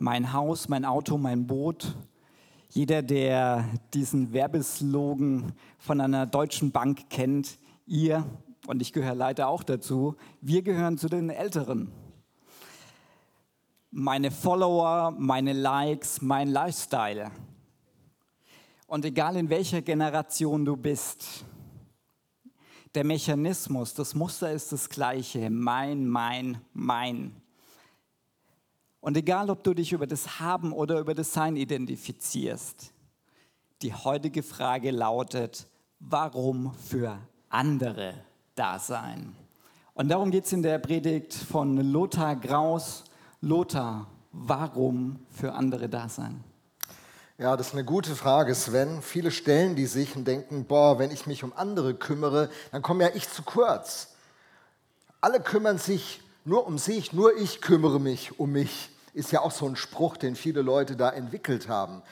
mein Haus, mein Auto, mein Boot. Jeder, der diesen Werbeslogan von einer deutschen Bank kennt, ihr, und ich gehöre leider auch dazu, wir gehören zu den Älteren. Meine Follower, meine Likes, mein Lifestyle. Und egal in welcher Generation du bist, der Mechanismus, das Muster ist das gleiche. Mein, mein, mein. Und egal, ob du dich über das Haben oder über das Sein identifizierst, die heutige Frage lautet, warum für andere da sein? Und darum geht es in der Predigt von Lothar Graus. Lothar, warum für andere da sein? Ja, das ist eine gute Frage, Sven. Viele stellen die sich und denken, boah, wenn ich mich um andere kümmere, dann komme ja ich zu kurz. Alle kümmern sich nur um sich, nur ich kümmere mich um mich. Ist ja auch so ein Spruch, den viele Leute da entwickelt haben.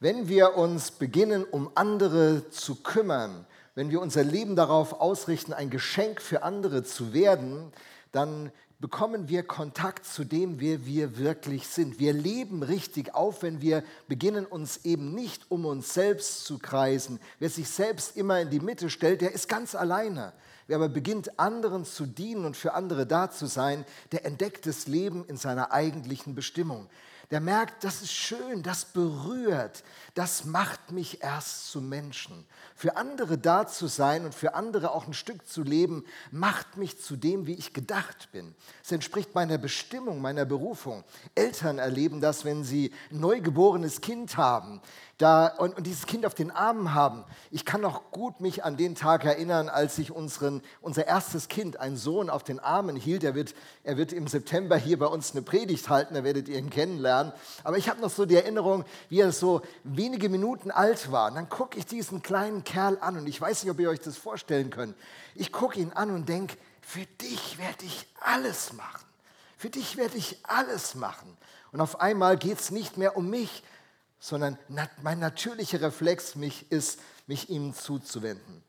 Wenn wir uns beginnen, um andere zu kümmern, wenn wir unser Leben darauf ausrichten, ein Geschenk für andere zu werden, dann bekommen wir Kontakt zu dem, wer wir wirklich sind. Wir leben richtig auf, wenn wir beginnen, uns eben nicht um uns selbst zu kreisen. Wer sich selbst immer in die Mitte stellt, der ist ganz alleine. Wer aber beginnt, anderen zu dienen und für andere da zu sein, der entdeckt das Leben in seiner eigentlichen Bestimmung der merkt, das ist schön, das berührt, das macht mich erst zu Menschen. Für andere da zu sein und für andere auch ein Stück zu leben, macht mich zu dem, wie ich gedacht bin. Es entspricht meiner Bestimmung, meiner Berufung. Eltern erleben das, wenn sie ein neugeborenes Kind haben da, und, und, dieses Kind auf den Armen haben. Ich kann noch gut mich an den Tag erinnern, als ich unseren, unser erstes Kind, einen Sohn, auf den Armen hielt. Er wird, er wird im September hier bei uns eine Predigt halten, da werdet ihr ihn kennenlernen. Aber ich habe noch so die Erinnerung, wie er so wenige Minuten alt war. Und dann gucke ich diesen kleinen Kerl an und ich weiß nicht, ob ihr euch das vorstellen könnt. Ich gucke ihn an und denke, für dich werde ich alles machen. Für dich werde ich alles machen. Und auf einmal geht es nicht mehr um mich, sondern mein natürlicher Reflex mich ist, mich ihm zuzuwenden.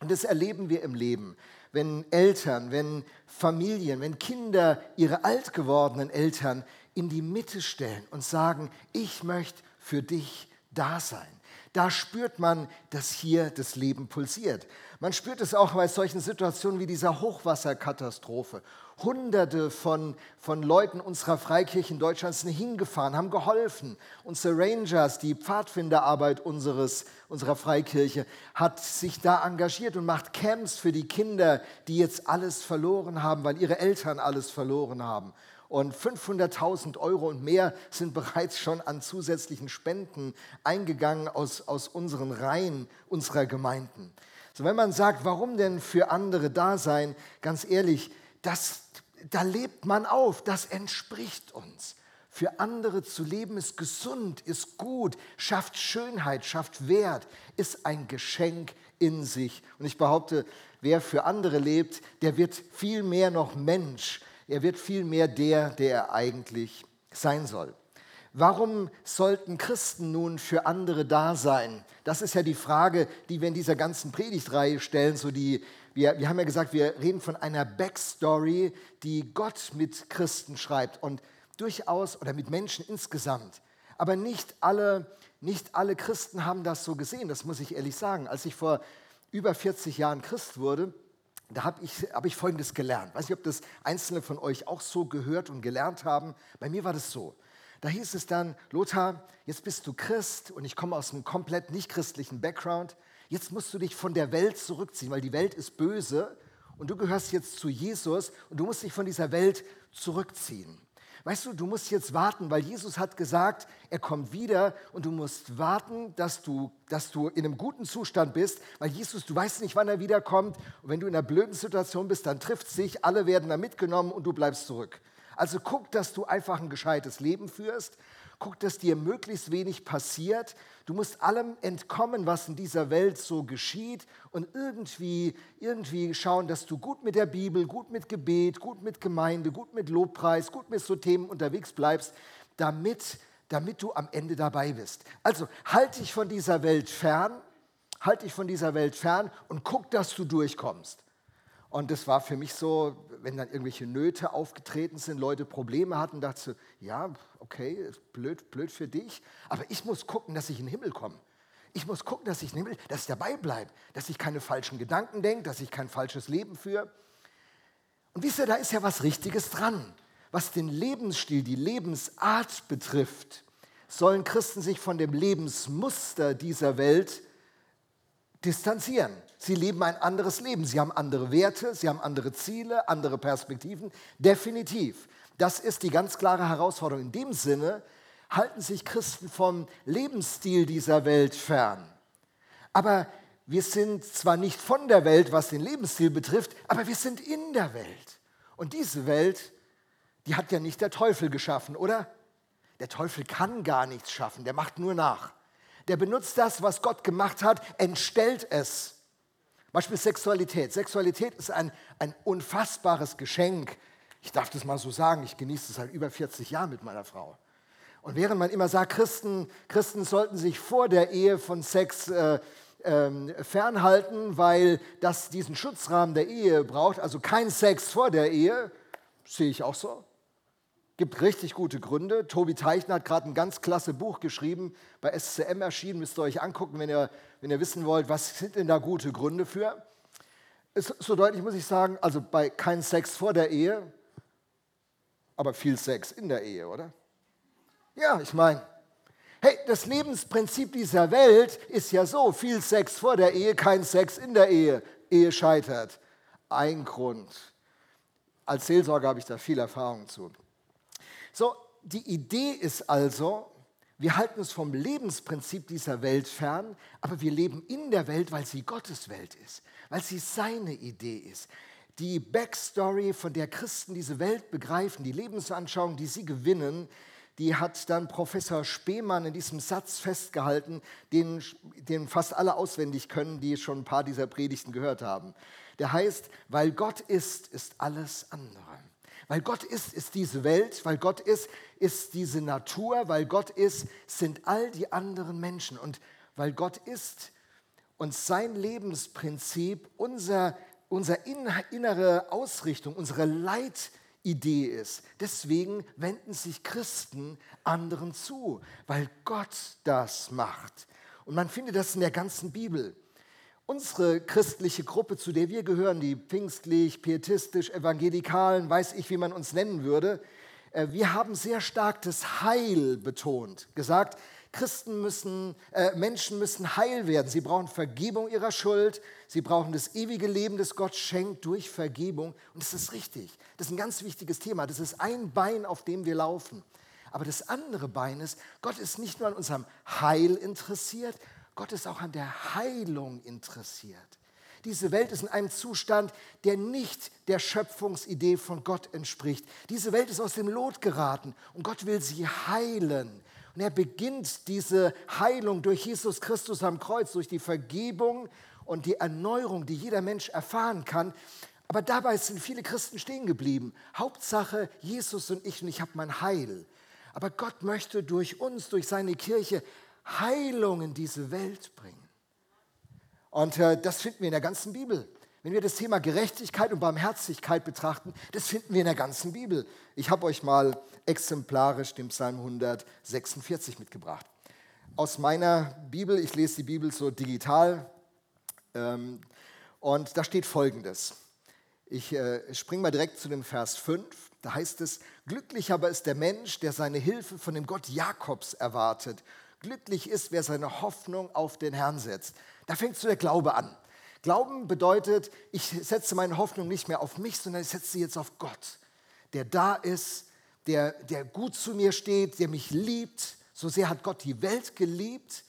Und das erleben wir im Leben, wenn Eltern, wenn Familien, wenn Kinder ihre alt gewordenen Eltern in die Mitte stellen und sagen, ich möchte für dich da sein. Da spürt man, dass hier das Leben pulsiert. Man spürt es auch bei solchen Situationen wie dieser Hochwasserkatastrophe. Hunderte von, von Leuten unserer Freikirchen Deutschlands sind hingefahren, haben geholfen. Unsere Rangers, die Pfadfinderarbeit unseres, unserer Freikirche, hat sich da engagiert und macht Camps für die Kinder, die jetzt alles verloren haben, weil ihre Eltern alles verloren haben. Und 500.000 Euro und mehr sind bereits schon an zusätzlichen Spenden eingegangen aus, aus unseren Reihen unserer Gemeinden. So, wenn man sagt, warum denn für andere da sein, ganz ehrlich, das, da lebt man auf, das entspricht uns. Für andere zu leben ist gesund, ist gut, schafft Schönheit, schafft Wert, ist ein Geschenk in sich. Und ich behaupte, wer für andere lebt, der wird viel mehr noch Mensch. Er wird viel mehr der, der er eigentlich sein soll. Warum sollten Christen nun für andere da sein? Das ist ja die Frage, die wir in dieser ganzen Predigtreihe stellen. So die, wir, wir haben ja gesagt, wir reden von einer Backstory, die Gott mit Christen schreibt und durchaus oder mit Menschen insgesamt. Aber nicht alle, nicht alle Christen haben das so gesehen, das muss ich ehrlich sagen. Als ich vor über 40 Jahren Christ wurde, da habe ich, hab ich Folgendes gelernt. Weiß nicht, ob das Einzelne von euch auch so gehört und gelernt haben. Bei mir war das so. Da hieß es dann, Lothar, jetzt bist du Christ und ich komme aus einem komplett nicht christlichen Background. Jetzt musst du dich von der Welt zurückziehen, weil die Welt ist böse und du gehörst jetzt zu Jesus und du musst dich von dieser Welt zurückziehen. Weißt du, du musst jetzt warten, weil Jesus hat gesagt, er kommt wieder und du musst warten, dass du, dass du in einem guten Zustand bist, weil Jesus, du weißt nicht, wann er wiederkommt. Und wenn du in einer blöden Situation bist, dann trifft sich, alle werden da mitgenommen und du bleibst zurück. Also guck, dass du einfach ein gescheites Leben führst. Guck, dass dir möglichst wenig passiert. Du musst allem entkommen, was in dieser Welt so geschieht und irgendwie, irgendwie schauen, dass du gut mit der Bibel, gut mit Gebet, gut mit Gemeinde, gut mit Lobpreis, gut mit so Themen unterwegs bleibst, damit, damit du am Ende dabei bist. Also halt dich von dieser Welt fern, halt dich von dieser Welt fern und guck, dass du durchkommst. Und das war für mich so, wenn dann irgendwelche Nöte aufgetreten sind, Leute Probleme hatten, dachte ich, ja, okay, blöd, blöd für dich, aber ich muss gucken, dass ich in den Himmel komme. Ich muss gucken, dass ich, Himmel, dass ich dabei bleibe, dass ich keine falschen Gedanken denke, dass ich kein falsches Leben führe. Und wisst ihr, da ist ja was Richtiges dran. Was den Lebensstil, die Lebensart betrifft, sollen Christen sich von dem Lebensmuster dieser Welt distanzieren. Sie leben ein anderes Leben. Sie haben andere Werte, sie haben andere Ziele, andere Perspektiven. Definitiv. Das ist die ganz klare Herausforderung. In dem Sinne halten sich Christen vom Lebensstil dieser Welt fern. Aber wir sind zwar nicht von der Welt, was den Lebensstil betrifft, aber wir sind in der Welt. Und diese Welt, die hat ja nicht der Teufel geschaffen, oder? Der Teufel kann gar nichts schaffen, der macht nur nach. Der benutzt das, was Gott gemacht hat, entstellt es. Beispiel Sexualität. Sexualität ist ein, ein unfassbares Geschenk. Ich darf das mal so sagen, ich genieße es seit über 40 Jahren mit meiner Frau. Und während man immer sagt, Christen, Christen sollten sich vor der Ehe von Sex äh, ähm, fernhalten, weil das diesen Schutzrahmen der Ehe braucht, also kein Sex vor der Ehe, sehe ich auch so. Gibt richtig gute Gründe. Tobi Teichner hat gerade ein ganz klasse Buch geschrieben, bei SCM erschienen, müsst ihr euch angucken, wenn ihr, wenn ihr wissen wollt, was sind denn da gute Gründe für. Ist so deutlich muss ich sagen, also bei kein Sex vor der Ehe, aber viel Sex in der Ehe, oder? Ja, ich meine, hey, das Lebensprinzip dieser Welt ist ja so, viel Sex vor der Ehe, kein Sex in der Ehe. Ehe scheitert. Ein Grund. Als Seelsorger habe ich da viel Erfahrung zu. So, die Idee ist also, wir halten uns vom Lebensprinzip dieser Welt fern, aber wir leben in der Welt, weil sie Gottes Welt ist, weil sie seine Idee ist. Die Backstory, von der Christen diese Welt begreifen, die Lebensanschauung, die sie gewinnen, die hat dann Professor Spemann in diesem Satz festgehalten, den, den fast alle auswendig können, die schon ein paar dieser Predigten gehört haben. Der heißt, weil Gott ist, ist alles andere. Weil Gott ist, ist diese Welt, weil Gott ist, ist diese Natur, weil Gott ist, sind all die anderen Menschen. Und weil Gott ist und sein Lebensprinzip unser, unser innere Ausrichtung, unsere Leitidee ist. Deswegen wenden sich Christen anderen zu, weil Gott das macht. Und man findet das in der ganzen Bibel. Unsere christliche Gruppe, zu der wir gehören, die pfingstlich, pietistisch, evangelikalen, weiß ich, wie man uns nennen würde, äh, wir haben sehr stark das Heil betont, gesagt, Christen müssen, äh, Menschen müssen heil werden. Sie brauchen Vergebung ihrer Schuld. Sie brauchen das ewige Leben, das Gott schenkt durch Vergebung. Und das ist richtig. Das ist ein ganz wichtiges Thema. Das ist ein Bein, auf dem wir laufen. Aber das andere Bein ist, Gott ist nicht nur an unserem Heil interessiert, Gott ist auch an der Heilung interessiert. Diese Welt ist in einem Zustand, der nicht der Schöpfungsidee von Gott entspricht. Diese Welt ist aus dem Lot geraten und Gott will sie heilen. Und er beginnt diese Heilung durch Jesus Christus am Kreuz, durch die Vergebung und die Erneuerung, die jeder Mensch erfahren kann. Aber dabei sind viele Christen stehen geblieben. Hauptsache Jesus und ich und ich habe mein Heil. Aber Gott möchte durch uns, durch seine Kirche Heilung in diese Welt bringen. Und äh, das finden wir in der ganzen Bibel. Wenn wir das Thema Gerechtigkeit und Barmherzigkeit betrachten, das finden wir in der ganzen Bibel. Ich habe euch mal exemplarisch den Psalm 146 mitgebracht. Aus meiner Bibel, ich lese die Bibel so digital, ähm, und da steht folgendes. Ich äh, springe mal direkt zu dem Vers 5. Da heißt es, glücklich aber ist der Mensch, der seine Hilfe von dem Gott Jakobs erwartet Glücklich ist, wer seine Hoffnung auf den Herrn setzt. Da fängt so der Glaube an. Glauben bedeutet, ich setze meine Hoffnung nicht mehr auf mich, sondern ich setze sie jetzt auf Gott, der da ist, der, der gut zu mir steht, der mich liebt. So sehr hat Gott die Welt geliebt.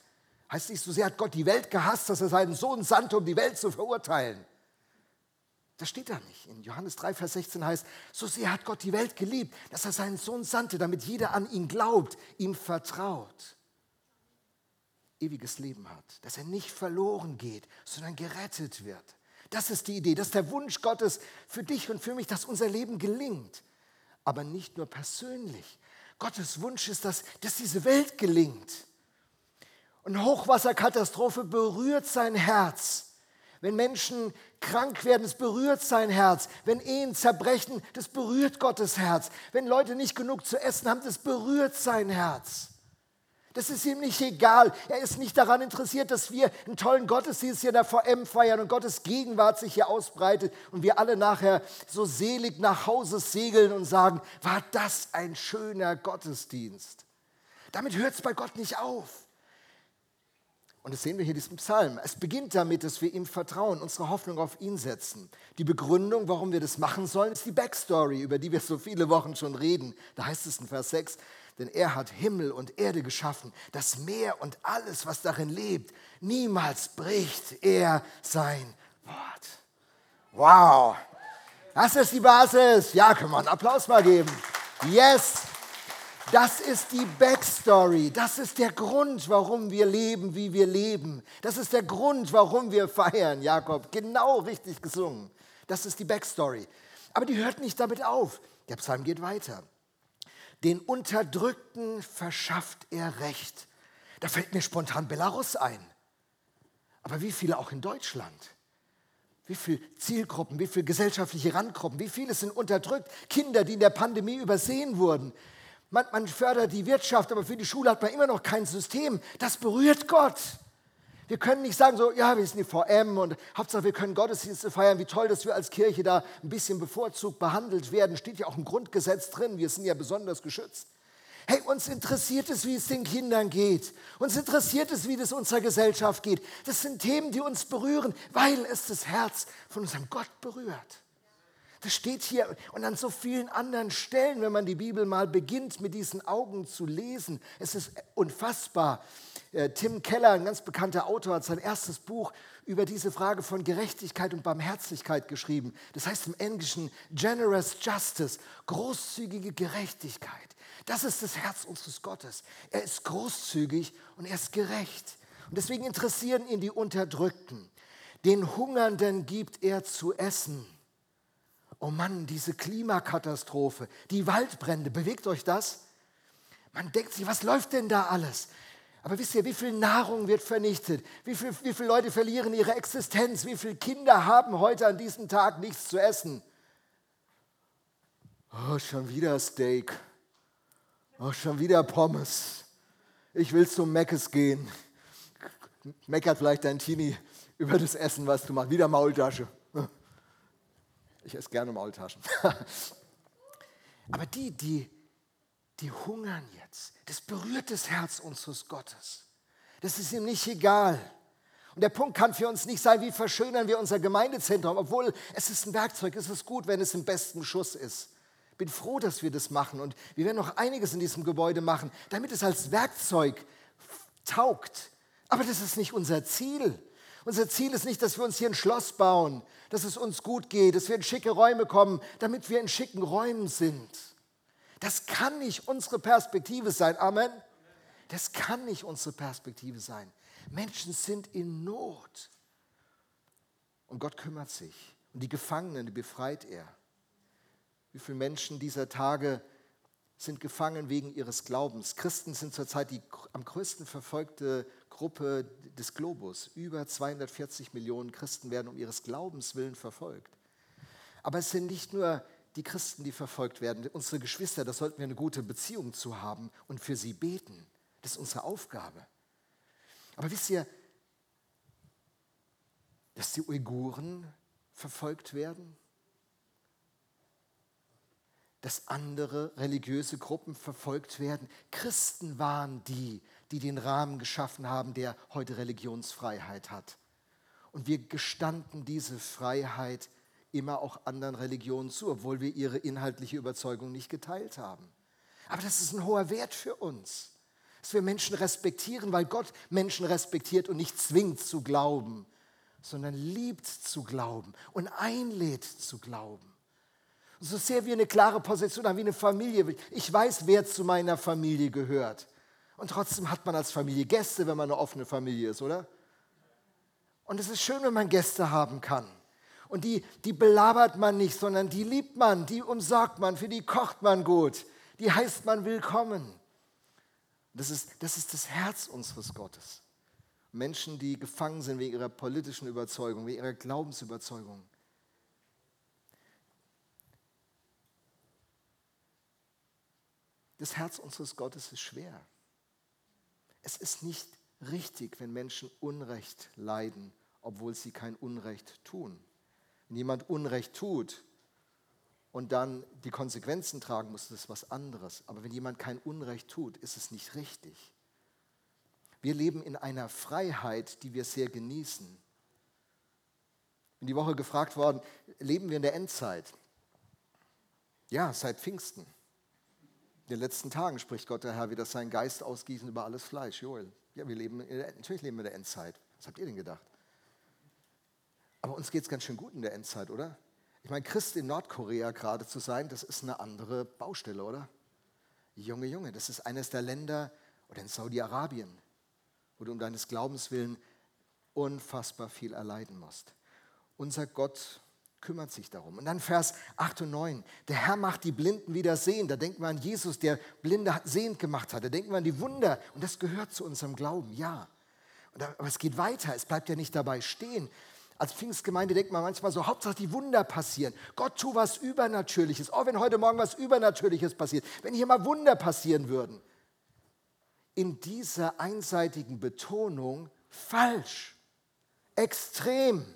Heißt nicht, so sehr hat Gott die Welt gehasst, dass er seinen Sohn sandte, um die Welt zu verurteilen. Das steht da nicht. In Johannes 3, Vers 16 heißt, so sehr hat Gott die Welt geliebt, dass er seinen Sohn sandte, damit jeder an ihn glaubt, ihm vertraut ewiges Leben hat, dass er nicht verloren geht, sondern gerettet wird. Das ist die Idee, das ist der Wunsch Gottes für dich und für mich, dass unser Leben gelingt. Aber nicht nur persönlich. Gottes Wunsch ist, dass, dass diese Welt gelingt. Und Hochwasserkatastrophe berührt sein Herz, Wenn Menschen krank werden, es berührt sein Herz. Wenn Ehen zerbrechen, das berührt Gottes Herz. Wenn Leute nicht genug zu essen haben, das berührt sein Herz. Das ist ihm nicht egal. Er ist nicht daran interessiert, dass wir einen tollen Gottesdienst hier in der VM feiern und Gottes Gegenwart sich hier ausbreitet und wir alle nachher so selig nach Hause segeln und sagen, war das ein schöner Gottesdienst. Damit hört es bei Gott nicht auf. Und das sehen wir hier in diesem Psalm. Es beginnt damit, dass wir ihm vertrauen, unsere Hoffnung auf ihn setzen. Die Begründung, warum wir das machen sollen, ist die Backstory, über die wir so viele Wochen schon reden. Da heißt es in Vers 6, denn er hat Himmel und Erde geschaffen, das Meer und alles, was darin lebt. Niemals bricht er sein Wort. Wow, das ist die Basis. Ja, können wir einen Applaus mal geben. Yes. Das ist die Backstory. Das ist der Grund, warum wir leben, wie wir leben. Das ist der Grund, warum wir feiern, Jakob. Genau richtig gesungen. Das ist die Backstory. Aber die hört nicht damit auf. Der Psalm geht weiter. Den Unterdrückten verschafft er Recht. Da fällt mir spontan Belarus ein. Aber wie viele auch in Deutschland? Wie viele Zielgruppen, wie viele gesellschaftliche Randgruppen, wie viele sind unterdrückt? Kinder, die in der Pandemie übersehen wurden. Man, man fördert die Wirtschaft, aber für die Schule hat man immer noch kein System. Das berührt Gott. Wir können nicht sagen, so, ja, wir sind die VM und Hauptsache, wir können Gottesdienste feiern. Wie toll, dass wir als Kirche da ein bisschen bevorzugt behandelt werden. Steht ja auch im Grundgesetz drin. Wir sind ja besonders geschützt. Hey, uns interessiert es, wie es den Kindern geht. Uns interessiert es, wie es unserer Gesellschaft geht. Das sind Themen, die uns berühren, weil es das Herz von unserem Gott berührt. Das steht hier und an so vielen anderen Stellen, wenn man die Bibel mal beginnt, mit diesen Augen zu lesen. Es ist unfassbar. Äh, Tim Keller, ein ganz bekannter Autor, hat sein erstes Buch über diese Frage von Gerechtigkeit und Barmherzigkeit geschrieben. Das heißt im Englischen Generous Justice, großzügige Gerechtigkeit. Das ist das Herz unseres Gottes. Er ist großzügig und er ist gerecht. Und deswegen interessieren ihn die Unterdrückten. Den Hungernden gibt er zu essen oh Mann, diese Klimakatastrophe, die Waldbrände, bewegt euch das? Man denkt sich, was läuft denn da alles? Aber wisst ihr, wie viel Nahrung wird vernichtet? Wie, viel, wie viele Leute verlieren ihre Existenz? Wie viele Kinder haben heute an diesem Tag nichts zu essen? Oh, schon wieder Steak. Oh, schon wieder Pommes. Ich will zum Meckes gehen. Meckert vielleicht dein Teenie über das Essen, was du machst. Wieder Maultasche. Ich esse gerne Maultaschen. Aber die, die, die hungern jetzt, das berührt das Herz unseres Gottes. Das ist ihm nicht egal. Und der Punkt kann für uns nicht sein, wie verschönern wir unser Gemeindezentrum, obwohl es ist ein Werkzeug, es ist gut, wenn es im besten Schuss ist. Bin froh, dass wir das machen und wir werden noch einiges in diesem Gebäude machen, damit es als Werkzeug taugt. Aber das ist nicht unser Ziel. Unser Ziel ist nicht, dass wir uns hier ein Schloss bauen, dass es uns gut geht, dass wir in schicke Räume kommen, damit wir in schicken Räumen sind. Das kann nicht unsere Perspektive sein. Amen. Das kann nicht unsere Perspektive sein. Menschen sind in Not. Und Gott kümmert sich. Und die Gefangenen, die befreit er. Wie viele Menschen dieser Tage sind gefangen wegen ihres Glaubens? Christen sind zurzeit die am größten verfolgte Gruppe des Globus. Über 240 Millionen Christen werden um ihres Glaubens willen verfolgt. Aber es sind nicht nur die Christen, die verfolgt werden, unsere Geschwister, da sollten wir eine gute Beziehung zu haben und für sie beten. Das ist unsere Aufgabe. Aber wisst ihr, dass die Uiguren verfolgt werden? Dass andere religiöse Gruppen verfolgt werden? Christen waren die, die den Rahmen geschaffen haben, der heute Religionsfreiheit hat. Und wir gestanden diese Freiheit immer auch anderen Religionen zu, obwohl wir ihre inhaltliche Überzeugung nicht geteilt haben. Aber das ist ein hoher Wert für uns, dass wir Menschen respektieren, weil Gott Menschen respektiert und nicht zwingt zu glauben, sondern liebt zu glauben und einlädt zu glauben. So sehr wir eine klare Position haben wie eine Familie. Ich weiß, wer zu meiner Familie gehört. Und trotzdem hat man als Familie Gäste, wenn man eine offene Familie ist, oder? Und es ist schön, wenn man Gäste haben kann. Und die, die belabert man nicht, sondern die liebt man, die umsorgt man, für die kocht man gut, die heißt man willkommen. Das ist, das ist das Herz unseres Gottes. Menschen, die gefangen sind wegen ihrer politischen Überzeugung, wegen ihrer Glaubensüberzeugung. Das Herz unseres Gottes ist schwer. Es ist nicht richtig, wenn Menschen Unrecht leiden, obwohl sie kein Unrecht tun. Wenn jemand Unrecht tut und dann die Konsequenzen tragen muss, das ist was anderes. Aber wenn jemand kein Unrecht tut, ist es nicht richtig. Wir leben in einer Freiheit, die wir sehr genießen. In die Woche gefragt worden, leben wir in der Endzeit? Ja, seit Pfingsten. In den letzten Tagen spricht Gott der Herr wieder seinen Geist ausgießen über alles Fleisch. Joel, ja, wir leben, der, natürlich leben wir in der Endzeit. Was habt ihr denn gedacht? Aber uns geht es ganz schön gut in der Endzeit, oder? Ich meine, Christ in Nordkorea gerade zu sein, das ist eine andere Baustelle, oder? Junge, Junge, das ist eines der Länder, oder in Saudi-Arabien, wo du um deines Glaubens willen unfassbar viel erleiden musst. Unser Gott kümmert sich darum. Und dann Vers 8 und 9. Der Herr macht die Blinden wieder sehen. Da denken wir an Jesus, der Blinde sehend gemacht hat. Da denken wir an die Wunder. Und das gehört zu unserem Glauben, ja. aber es geht weiter. Es bleibt ja nicht dabei stehen. Als Pfingstgemeinde denkt man manchmal so, Hauptsache die Wunder passieren. Gott tu was Übernatürliches. Oh, wenn heute Morgen was Übernatürliches passiert. Wenn hier mal Wunder passieren würden in dieser einseitigen Betonung falsch, extrem.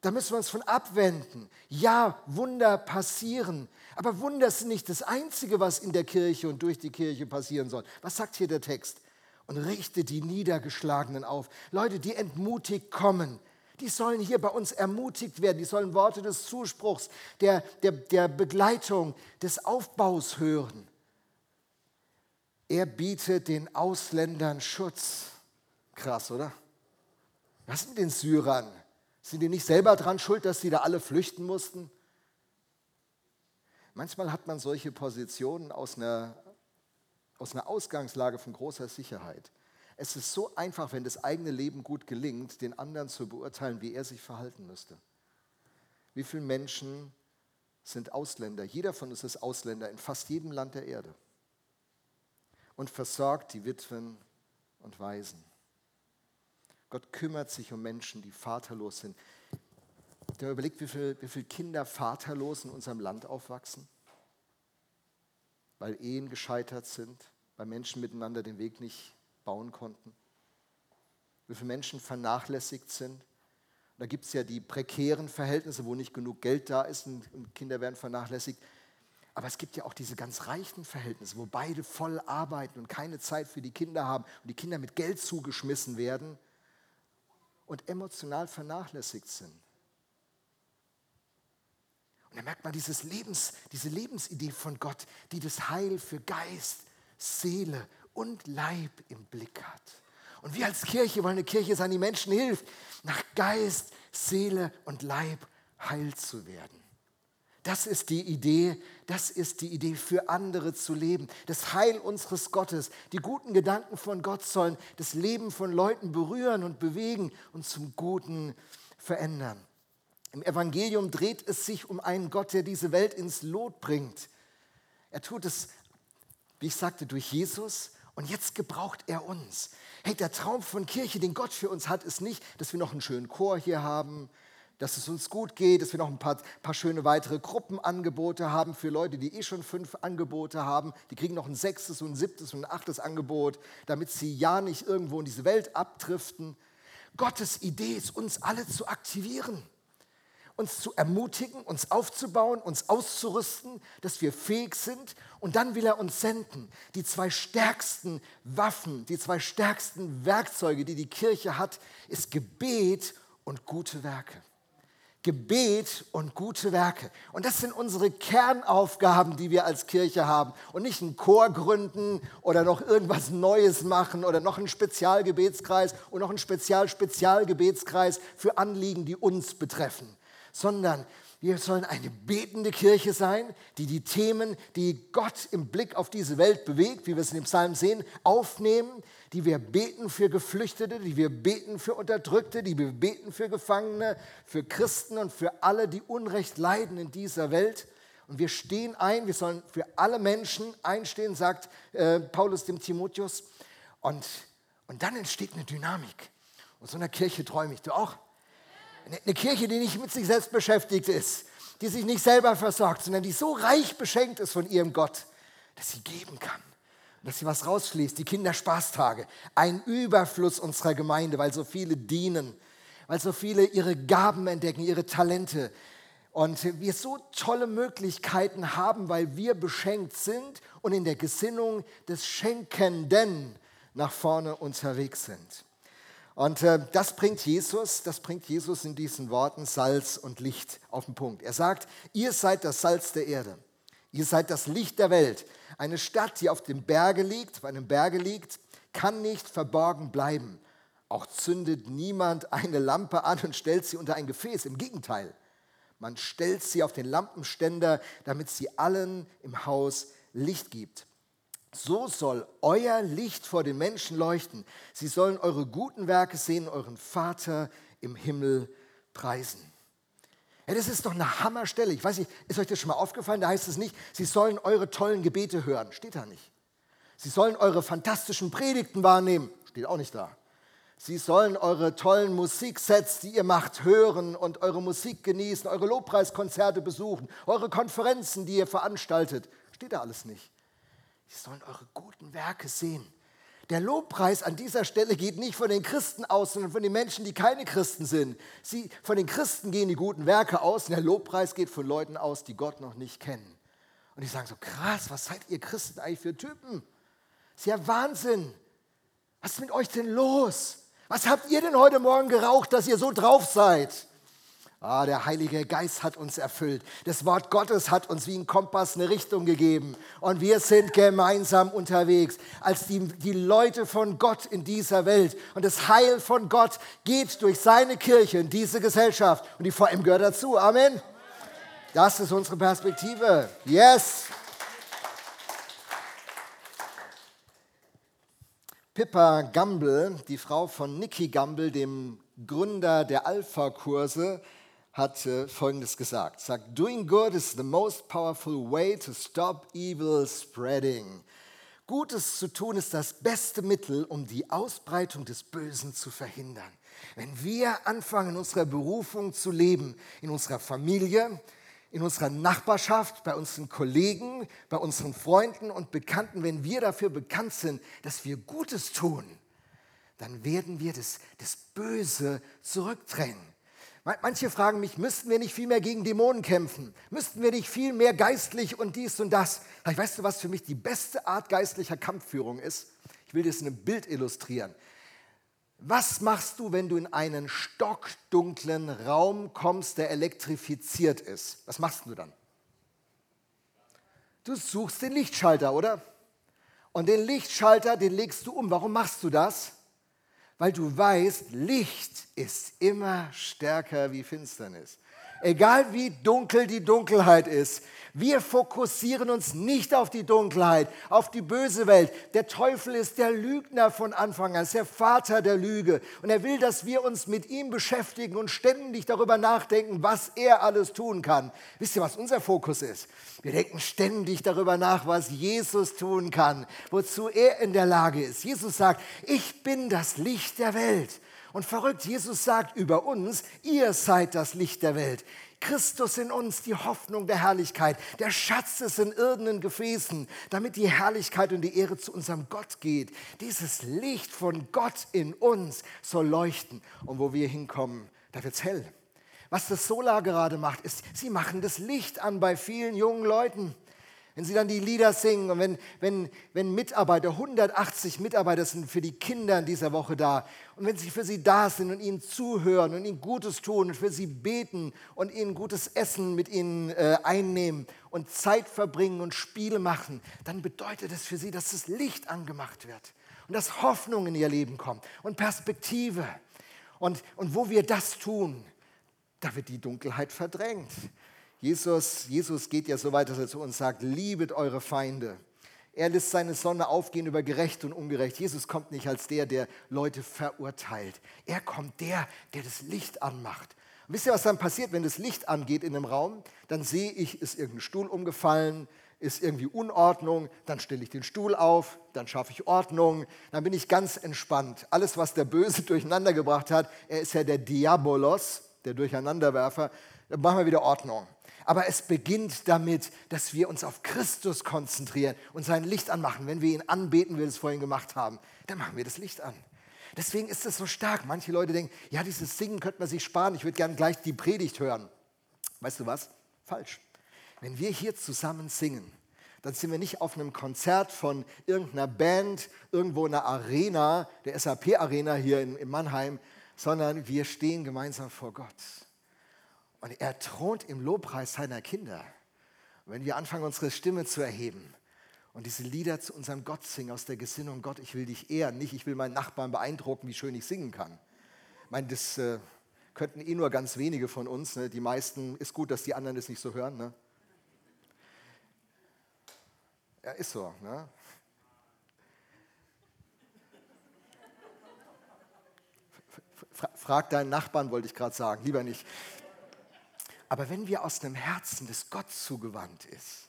Da müssen wir uns von abwenden. Ja, Wunder passieren. Aber Wunder sind nicht das Einzige, was in der Kirche und durch die Kirche passieren soll. Was sagt hier der Text? Und richte die Niedergeschlagenen auf. Leute, die entmutigt kommen, die sollen hier bei uns ermutigt werden. Die sollen Worte des Zuspruchs, der, der, der Begleitung, des Aufbaus hören. Er bietet den Ausländern Schutz. Krass, oder? Was sind den Syrern? Sind die nicht selber dran schuld, dass sie da alle flüchten mussten? Manchmal hat man solche Positionen aus einer, aus einer Ausgangslage von großer Sicherheit. Es ist so einfach, wenn das eigene Leben gut gelingt, den anderen zu beurteilen, wie er sich verhalten müsste. Wie viele Menschen sind Ausländer? Jeder von uns ist Ausländer in fast jedem Land der Erde und versorgt die Witwen und Waisen. Gott kümmert sich um Menschen, die vaterlos sind. Der überlegt, wie viele viel Kinder vaterlos in unserem Land aufwachsen, weil Ehen gescheitert sind, weil Menschen miteinander den Weg nicht bauen konnten. Wie viele Menschen vernachlässigt sind. Da gibt es ja die prekären Verhältnisse, wo nicht genug Geld da ist und Kinder werden vernachlässigt. Aber es gibt ja auch diese ganz reichen Verhältnisse, wo beide voll arbeiten und keine Zeit für die Kinder haben und die Kinder mit Geld zugeschmissen werden und emotional vernachlässigt sind. Und da merkt man dieses Lebens, diese Lebensidee von Gott, die das Heil für Geist, Seele und Leib im Blick hat. Und wir als Kirche wollen eine Kirche sein, die Menschen hilft, nach Geist, Seele und Leib heil zu werden. Das ist die Idee, das ist die Idee für andere zu leben. Das Heil unseres Gottes, die guten Gedanken von Gott sollen das Leben von Leuten berühren und bewegen und zum Guten verändern. Im Evangelium dreht es sich um einen Gott, der diese Welt ins Lot bringt. Er tut es, wie ich sagte, durch Jesus und jetzt gebraucht er uns. Hey, der Traum von Kirche, den Gott für uns hat, ist nicht, dass wir noch einen schönen Chor hier haben, dass es uns gut geht, dass wir noch ein paar, paar, schöne weitere Gruppenangebote haben für Leute, die eh schon fünf Angebote haben. Die kriegen noch ein sechstes und ein siebtes und ein achtes Angebot, damit sie ja nicht irgendwo in diese Welt abdriften. Gottes Idee ist, uns alle zu aktivieren, uns zu ermutigen, uns aufzubauen, uns auszurüsten, dass wir fähig sind. Und dann will er uns senden. Die zwei stärksten Waffen, die zwei stärksten Werkzeuge, die die Kirche hat, ist Gebet und gute Werke. Gebet und gute Werke. Und das sind unsere Kernaufgaben, die wir als Kirche haben. Und nicht einen Chor gründen oder noch irgendwas Neues machen oder noch einen Spezialgebetskreis und noch einen Spezial-Spezialgebetskreis für Anliegen, die uns betreffen. Sondern wir sollen eine betende Kirche sein, die die Themen, die Gott im Blick auf diese Welt bewegt, wie wir es in dem Psalm sehen, aufnehmen, die wir beten für Geflüchtete, die wir beten für Unterdrückte, die wir beten für Gefangene, für Christen und für alle, die Unrecht leiden in dieser Welt. Und wir stehen ein, wir sollen für alle Menschen einstehen, sagt äh, Paulus dem Timotheus. Und Und dann entsteht eine Dynamik. Und so einer Kirche träume ich. Du auch? Eine Kirche, die nicht mit sich selbst beschäftigt ist, die sich nicht selber versorgt, sondern die so reich beschenkt ist von ihrem Gott, dass sie geben kann. Dass sie was rausschließt, die Kinderspaßtage, ein Überfluss unserer Gemeinde, weil so viele dienen, weil so viele ihre Gaben entdecken, ihre Talente. Und wir so tolle Möglichkeiten haben, weil wir beschenkt sind und in der Gesinnung des Schenkenden nach vorne unterwegs sind. Und äh, das bringt Jesus, das bringt Jesus in diesen Worten Salz und Licht auf den Punkt. Er sagt, ihr seid das Salz der Erde. Ihr seid das Licht der Welt. Eine Stadt, die auf dem Berge liegt, auf einem Berge liegt, kann nicht verborgen bleiben. Auch zündet niemand eine Lampe an und stellt sie unter ein Gefäß. Im Gegenteil, man stellt sie auf den Lampenständer, damit sie allen im Haus Licht gibt. So soll euer Licht vor den Menschen leuchten. Sie sollen eure guten Werke sehen, euren Vater im Himmel preisen. Ja, das ist doch eine Hammerstelle. Ich weiß nicht, ist euch das schon mal aufgefallen? Da heißt es nicht, sie sollen eure tollen Gebete hören. Steht da nicht. Sie sollen eure fantastischen Predigten wahrnehmen. Steht auch nicht da. Sie sollen eure tollen Musiksets, die ihr macht, hören und eure Musik genießen, eure Lobpreiskonzerte besuchen, eure Konferenzen, die ihr veranstaltet. Steht da alles nicht. Sie sollen eure guten Werke sehen. Der Lobpreis an dieser Stelle geht nicht von den Christen aus, sondern von den Menschen, die keine Christen sind. Sie, von den Christen gehen die guten Werke aus und der Lobpreis geht von Leuten aus, die Gott noch nicht kennen. Und die sagen so, krass, was seid ihr Christen eigentlich für Typen? Das ist ja Wahnsinn. Was ist mit euch denn los? Was habt ihr denn heute Morgen geraucht, dass ihr so drauf seid? Ah, der Heilige Geist hat uns erfüllt. Das Wort Gottes hat uns wie ein Kompass eine Richtung gegeben. Und wir sind gemeinsam unterwegs als die, die Leute von Gott in dieser Welt. Und das Heil von Gott geht durch seine Kirche in diese Gesellschaft. Und die VM gehört dazu. Amen. Das ist unsere Perspektive. Yes. Pippa Gamble, die Frau von Nicky Gamble, dem Gründer der Alpha-Kurse, hat Folgendes gesagt. Sagt, doing good is the most powerful way to stop evil spreading. Gutes zu tun ist das beste Mittel, um die Ausbreitung des Bösen zu verhindern. Wenn wir anfangen, in unserer Berufung zu leben, in unserer Familie, in unserer Nachbarschaft, bei unseren Kollegen, bei unseren Freunden und Bekannten, wenn wir dafür bekannt sind, dass wir Gutes tun, dann werden wir das, das Böse zurückdrängen. Manche fragen mich, müssten wir nicht viel mehr gegen Dämonen kämpfen? Müssten wir nicht viel mehr geistlich und dies und das? Weißt du, was für mich die beste Art geistlicher Kampfführung ist? Ich will das in einem Bild illustrieren. Was machst du, wenn du in einen stockdunklen Raum kommst, der elektrifiziert ist? Was machst du dann? Du suchst den Lichtschalter, oder? Und den Lichtschalter, den legst du um. Warum machst du das? Weil du weißt, Licht ist immer stärker wie Finsternis. Egal wie dunkel die Dunkelheit ist, wir fokussieren uns nicht auf die Dunkelheit, auf die böse Welt. Der Teufel ist der Lügner von Anfang an, ist der Vater der Lüge. Und er will, dass wir uns mit ihm beschäftigen und ständig darüber nachdenken, was er alles tun kann. Wisst ihr, was unser Fokus ist? Wir denken ständig darüber nach, was Jesus tun kann, wozu er in der Lage ist. Jesus sagt, ich bin das Licht der Welt. Und verrückt, Jesus sagt über uns, ihr seid das Licht der Welt. Christus in uns, die Hoffnung der Herrlichkeit. Der Schatz ist in irdenen Gefäßen, damit die Herrlichkeit und die Ehre zu unserem Gott geht. Dieses Licht von Gott in uns soll leuchten. Und wo wir hinkommen, da wird es hell. Was das Solar gerade macht, ist, sie machen das Licht an bei vielen jungen Leuten. Wenn sie dann die Lieder singen und wenn, wenn, wenn Mitarbeiter, 180 Mitarbeiter sind für die Kinder in dieser Woche da und wenn sie für sie da sind und ihnen zuhören und ihnen Gutes tun und für sie beten und ihnen gutes Essen mit ihnen äh, einnehmen und Zeit verbringen und Spiele machen, dann bedeutet es für sie, dass das Licht angemacht wird und dass Hoffnung in ihr Leben kommt und Perspektive. Und, und wo wir das tun, da wird die Dunkelheit verdrängt. Jesus, Jesus geht ja so weit, dass er zu uns sagt, liebet eure Feinde. Er lässt seine Sonne aufgehen über gerecht und ungerecht. Jesus kommt nicht als der, der Leute verurteilt. Er kommt der, der das Licht anmacht. Und wisst ihr, was dann passiert, wenn das Licht angeht in einem Raum? Dann sehe ich, ist irgendein Stuhl umgefallen, ist irgendwie Unordnung, dann stelle ich den Stuhl auf, dann schaffe ich Ordnung, dann bin ich ganz entspannt. Alles, was der Böse durcheinander gebracht hat, er ist ja der Diabolos, der Durcheinanderwerfer, dann machen wir wieder Ordnung. Aber es beginnt damit, dass wir uns auf Christus konzentrieren und sein Licht anmachen. Wenn wir ihn anbeten, wie wir es vorhin gemacht haben, dann machen wir das Licht an. Deswegen ist es so stark. Manche Leute denken, ja, dieses Singen könnte man sich sparen, ich würde gerne gleich die Predigt hören. Weißt du was? Falsch. Wenn wir hier zusammen singen, dann sind wir nicht auf einem Konzert von irgendeiner Band, irgendwo in einer Arena, der SAP-Arena hier in, in Mannheim, sondern wir stehen gemeinsam vor Gott. Und er thront im Lobpreis seiner Kinder. Und wenn wir anfangen, unsere Stimme zu erheben und diese Lieder zu unserem Gott singen aus der Gesinnung, Gott, ich will dich ehren, nicht ich will meinen Nachbarn beeindrucken, wie schön ich singen kann. Ich meine, das äh, könnten eh nur ganz wenige von uns. Ne? Die meisten, ist gut, dass die anderen das nicht so hören. Ne? Ja, ist so. Ne? Frag deinen Nachbarn, wollte ich gerade sagen, lieber nicht. Aber wenn wir aus einem Herzen, das Gott zugewandt ist,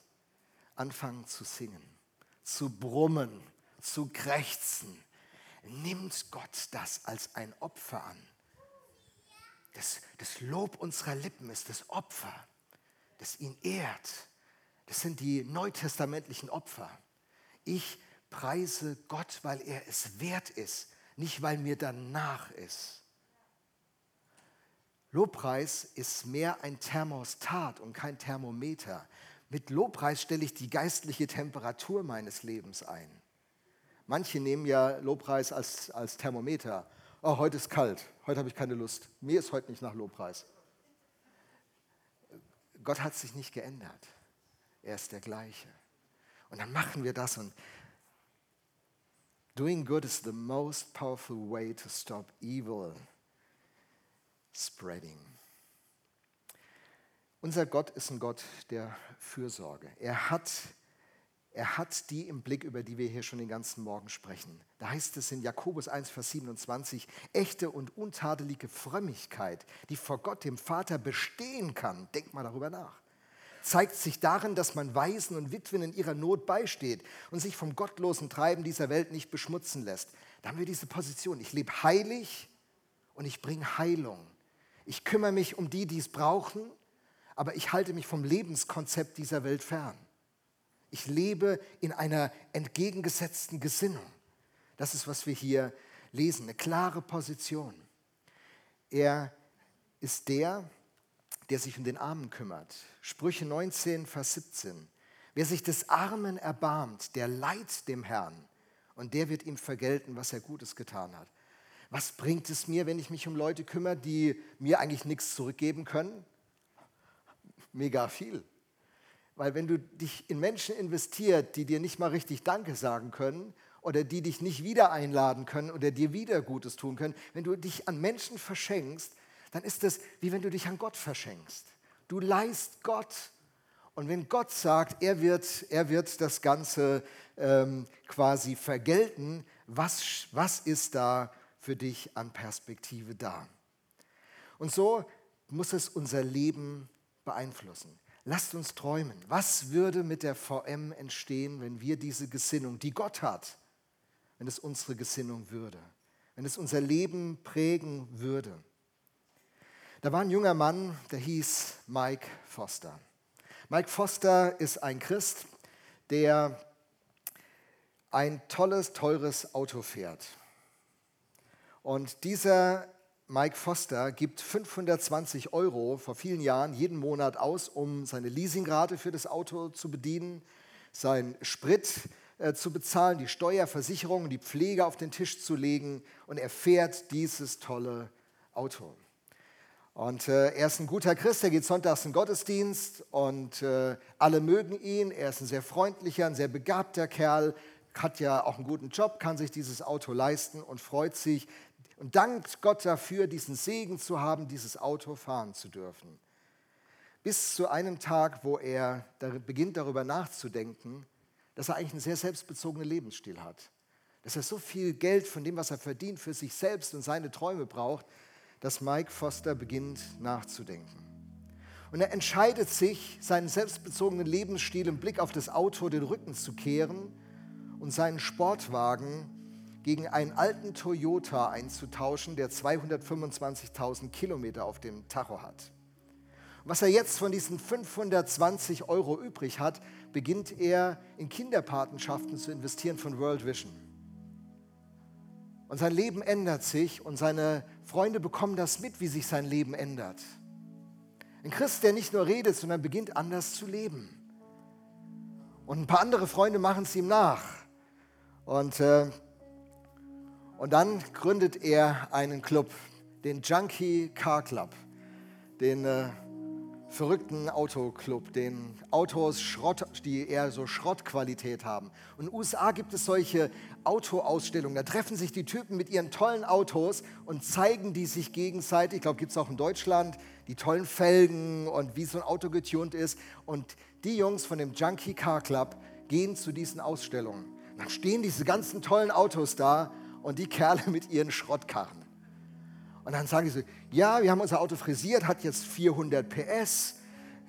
anfangen zu singen, zu brummen, zu krächzen, nimmt Gott das als ein Opfer an. Das, das Lob unserer Lippen ist das Opfer, das ihn ehrt. Das sind die neutestamentlichen Opfer. Ich preise Gott, weil er es wert ist, nicht weil mir danach ist. Lobpreis ist mehr ein Thermostat und kein Thermometer. Mit Lobpreis stelle ich die geistliche Temperatur meines Lebens ein. Manche nehmen ja Lobpreis als, als Thermometer. Oh, heute ist kalt, heute habe ich keine Lust. Mir ist heute nicht nach Lobpreis. Gott hat sich nicht geändert. Er ist der gleiche. Und dann machen wir das und doing good is the most powerful way to stop evil spreading. Unser Gott ist ein Gott der Fürsorge. Er hat, er hat die im Blick, über die wir hier schon den ganzen Morgen sprechen. Da heißt es in Jakobus 1, Vers 27, echte und untadelige Frömmigkeit, die vor Gott, dem Vater, bestehen kann. Denk mal darüber nach zeigt sich darin, dass man Waisen und Witwen in ihrer Not beisteht und sich vom gottlosen Treiben dieser Welt nicht beschmutzen lässt. Da haben wir diese Position. Ich lebe heilig und ich bringe Heilung. Ich kümmere mich um die, die es brauchen, aber ich halte mich vom Lebenskonzept dieser Welt fern. Ich lebe in einer entgegengesetzten Gesinnung. Das ist, was wir hier lesen, eine klare Position. Er ist der, der sich um den Armen kümmert. Sprüche 19, Vers 17. Wer sich des Armen erbarmt, der leiht dem Herrn und der wird ihm vergelten, was er Gutes getan hat. Was bringt es mir, wenn ich mich um Leute kümmere, die mir eigentlich nichts zurückgeben können? Mega viel. Weil wenn du dich in Menschen investiert, die dir nicht mal richtig Danke sagen können oder die dich nicht wieder einladen können oder dir wieder Gutes tun können, wenn du dich an Menschen verschenkst, dann ist es wie wenn du dich an Gott verschenkst. Du leist Gott. Und wenn Gott sagt, er wird, er wird das Ganze ähm, quasi vergelten, was, was ist da für dich an Perspektive da. Und so muss es unser Leben beeinflussen. Lasst uns träumen. Was würde mit der VM entstehen, wenn wir diese Gesinnung, die Gott hat, wenn es unsere Gesinnung würde, wenn es unser Leben prägen würde? Da war ein junger Mann, der hieß Mike Foster. Mike Foster ist ein Christ, der ein tolles, teures Auto fährt. Und dieser Mike Foster gibt 520 Euro vor vielen Jahren jeden Monat aus, um seine Leasingrate für das Auto zu bedienen, seinen Sprit äh, zu bezahlen, die Steuerversicherung, die Pflege auf den Tisch zu legen und er fährt dieses tolle Auto. Und äh, er ist ein guter Christ, er geht sonntags in den Gottesdienst und äh, alle mögen ihn. Er ist ein sehr freundlicher, ein sehr begabter Kerl, hat ja auch einen guten Job, kann sich dieses Auto leisten und freut sich, und dankt Gott dafür, diesen Segen zu haben, dieses Auto fahren zu dürfen. Bis zu einem Tag, wo er beginnt darüber nachzudenken, dass er eigentlich einen sehr selbstbezogenen Lebensstil hat. Dass er so viel Geld von dem, was er verdient, für sich selbst und seine Träume braucht, dass Mike Foster beginnt nachzudenken. Und er entscheidet sich, seinen selbstbezogenen Lebensstil im Blick auf das Auto den Rücken zu kehren und seinen Sportwagen gegen einen alten Toyota einzutauschen, der 225.000 Kilometer auf dem Tacho hat. was er jetzt von diesen 520 Euro übrig hat, beginnt er in Kinderpatenschaften zu investieren von World Vision. Und sein Leben ändert sich und seine Freunde bekommen das mit, wie sich sein Leben ändert. Ein Christ, der nicht nur redet, sondern beginnt anders zu leben. Und ein paar andere Freunde machen es ihm nach. Und, äh, und dann gründet er einen Club, den Junkie Car Club, den äh, verrückten Autoclub, den Autos, Schrott, die eher so Schrottqualität haben. Und in den USA gibt es solche Autoausstellungen. Da treffen sich die Typen mit ihren tollen Autos und zeigen die sich gegenseitig. Ich glaube, gibt es auch in Deutschland die tollen Felgen und wie so ein Auto getunt ist. Und die Jungs von dem Junkie Car Club gehen zu diesen Ausstellungen. Dann stehen diese ganzen tollen Autos da und die Kerle mit ihren Schrottkarren. Und dann sagen sie, ja, wir haben unser Auto frisiert, hat jetzt 400 PS,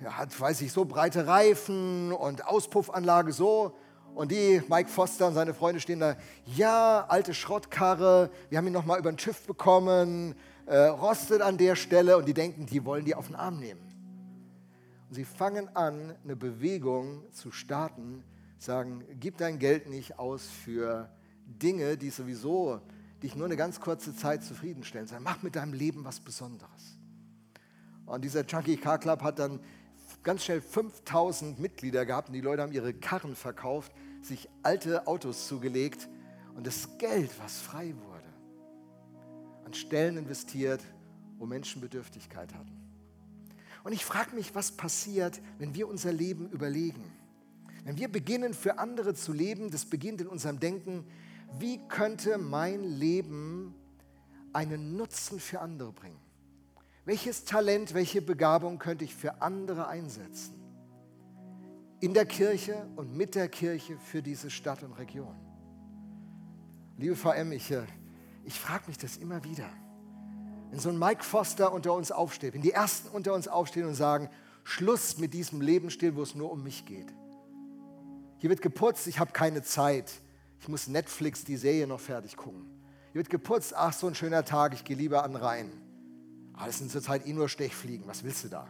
hat, weiß ich, so breite Reifen und Auspuffanlage so. Und die, Mike Foster und seine Freunde stehen da, ja, alte Schrottkarre, wir haben ihn nochmal über den TÜV bekommen, äh, rostet an der Stelle und die denken, die wollen die auf den Arm nehmen. Und sie fangen an, eine Bewegung zu starten, sagen, gib dein Geld nicht aus für Dinge, die sowieso dich nur eine ganz kurze Zeit zufriedenstellen, sondern mach mit deinem Leben was Besonderes. Und dieser Junkie Car Club hat dann ganz schnell 5000 Mitglieder gehabt und die Leute haben ihre Karren verkauft, sich alte Autos zugelegt und das Geld, was frei wurde, an Stellen investiert, wo Menschen Bedürftigkeit hatten. Und ich frage mich, was passiert, wenn wir unser Leben überlegen. Wenn wir beginnen, für andere zu leben, das beginnt in unserem Denken, wie könnte mein Leben einen Nutzen für andere bringen? Welches Talent, welche Begabung könnte ich für andere einsetzen? In der Kirche und mit der Kirche für diese Stadt und Region. Liebe VM, ich, äh, ich frage mich das immer wieder. Wenn so ein Mike Foster unter uns aufsteht, wenn die Ersten unter uns aufstehen und sagen, Schluss mit diesem Lebensstil, wo es nur um mich geht. Hier wird geputzt, ich habe keine Zeit ich muss Netflix die Serie noch fertig gucken. Hier wird geputzt, ach so ein schöner Tag, ich gehe lieber an den Rhein. Aber das sind zurzeit eh nur Stechfliegen, was willst du da?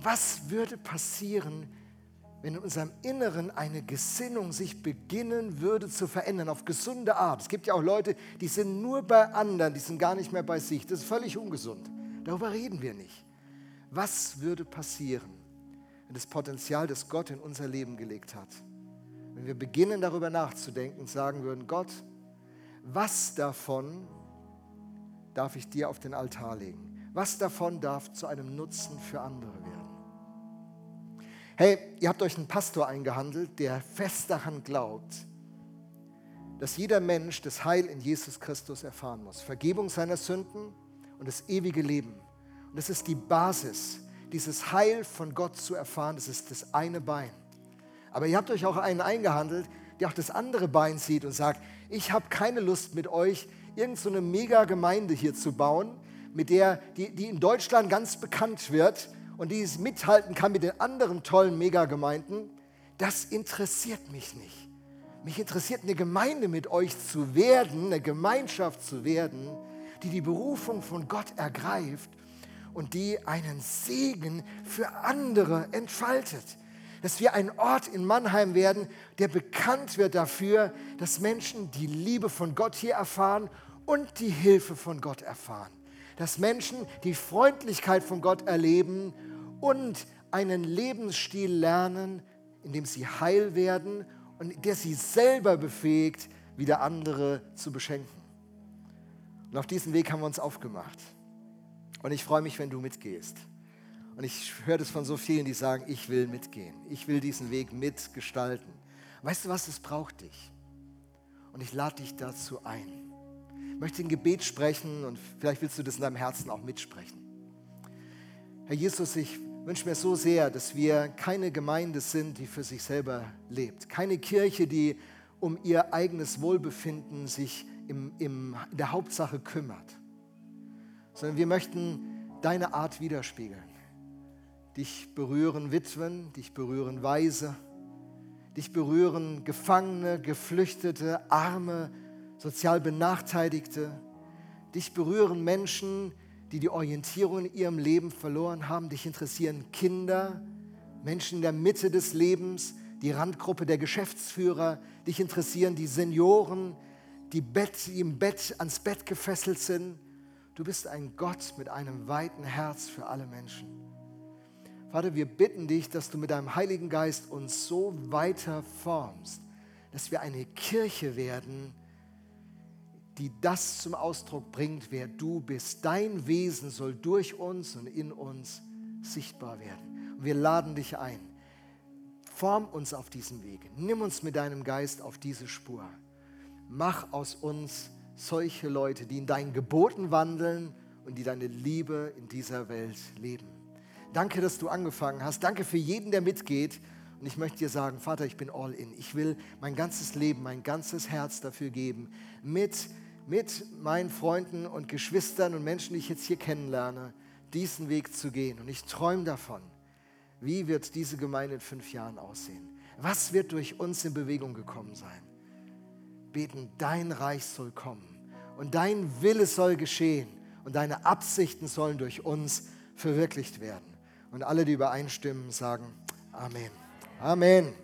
Was würde passieren, wenn in unserem Inneren eine Gesinnung sich beginnen würde zu verändern auf gesunde Art? Es gibt ja auch Leute, die sind nur bei anderen, die sind gar nicht mehr bei sich. Das ist völlig ungesund. Darüber reden wir nicht. Was würde passieren, wenn das Potenzial, das Gott in unser Leben gelegt hat, wenn wir beginnen darüber nachzudenken und sagen würden, Gott, was davon darf ich dir auf den Altar legen? Was davon darf zu einem Nutzen für andere werden? Hey, ihr habt euch einen Pastor eingehandelt, der fest daran glaubt, dass jeder Mensch das Heil in Jesus Christus erfahren muss. Vergebung seiner Sünden und das ewige Leben. Und das ist die Basis, dieses Heil von Gott zu erfahren. Das ist das eine Bein. Aber ihr habt euch auch einen eingehandelt, der auch das andere Bein sieht und sagt, ich habe keine Lust mit euch, irgendeine so Mega-Gemeinde hier zu bauen, mit der, die, die in Deutschland ganz bekannt wird und die es mithalten kann mit den anderen tollen Megagemeinden. Das interessiert mich nicht. Mich interessiert eine Gemeinde mit euch zu werden, eine Gemeinschaft zu werden, die die Berufung von Gott ergreift und die einen Segen für andere entfaltet dass wir ein Ort in Mannheim werden, der bekannt wird dafür, dass Menschen die Liebe von Gott hier erfahren und die Hilfe von Gott erfahren. Dass Menschen die Freundlichkeit von Gott erleben und einen Lebensstil lernen, in dem sie heil werden und der sie selber befähigt, wieder andere zu beschenken. Und auf diesen Weg haben wir uns aufgemacht. Und ich freue mich, wenn du mitgehst. Und ich höre das von so vielen, die sagen, ich will mitgehen. Ich will diesen Weg mitgestalten. Weißt du was, es braucht dich. Und ich lade dich dazu ein. Ich möchte ein Gebet sprechen und vielleicht willst du das in deinem Herzen auch mitsprechen. Herr Jesus, ich wünsche mir so sehr, dass wir keine Gemeinde sind, die für sich selber lebt. Keine Kirche, die um ihr eigenes Wohlbefinden sich im, im, in der Hauptsache kümmert. Sondern wir möchten deine Art widerspiegeln Dich berühren Witwen, dich berühren Waise, dich berühren Gefangene, Geflüchtete, Arme, sozial Benachteiligte. Dich berühren Menschen, die die Orientierung in ihrem Leben verloren haben. Dich interessieren Kinder, Menschen in der Mitte des Lebens, die Randgruppe der Geschäftsführer. Dich interessieren die Senioren, die, Bett, die im Bett ans Bett gefesselt sind. Du bist ein Gott mit einem weiten Herz für alle Menschen. Vater, wir bitten dich, dass du mit deinem Heiligen Geist uns so weiter formst, dass wir eine Kirche werden, die das zum Ausdruck bringt, wer du bist. Dein Wesen soll durch uns und in uns sichtbar werden. Und wir laden dich ein. Form uns auf diesen Weg. Nimm uns mit deinem Geist auf diese Spur. Mach aus uns solche Leute, die in deinen Geboten wandeln und die deine Liebe in dieser Welt leben. Danke, dass du angefangen hast. Danke für jeden, der mitgeht. Und ich möchte dir sagen, Vater, ich bin all in. Ich will mein ganzes Leben, mein ganzes Herz dafür geben, mit, mit meinen Freunden und Geschwistern und Menschen, die ich jetzt hier kennenlerne, diesen Weg zu gehen. Und ich träume davon, wie wird diese Gemeinde in fünf Jahren aussehen? Was wird durch uns in Bewegung gekommen sein? Beten, dein Reich soll kommen und dein Wille soll geschehen und deine Absichten sollen durch uns verwirklicht werden. Und alle, die übereinstimmen, sagen Amen. Amen.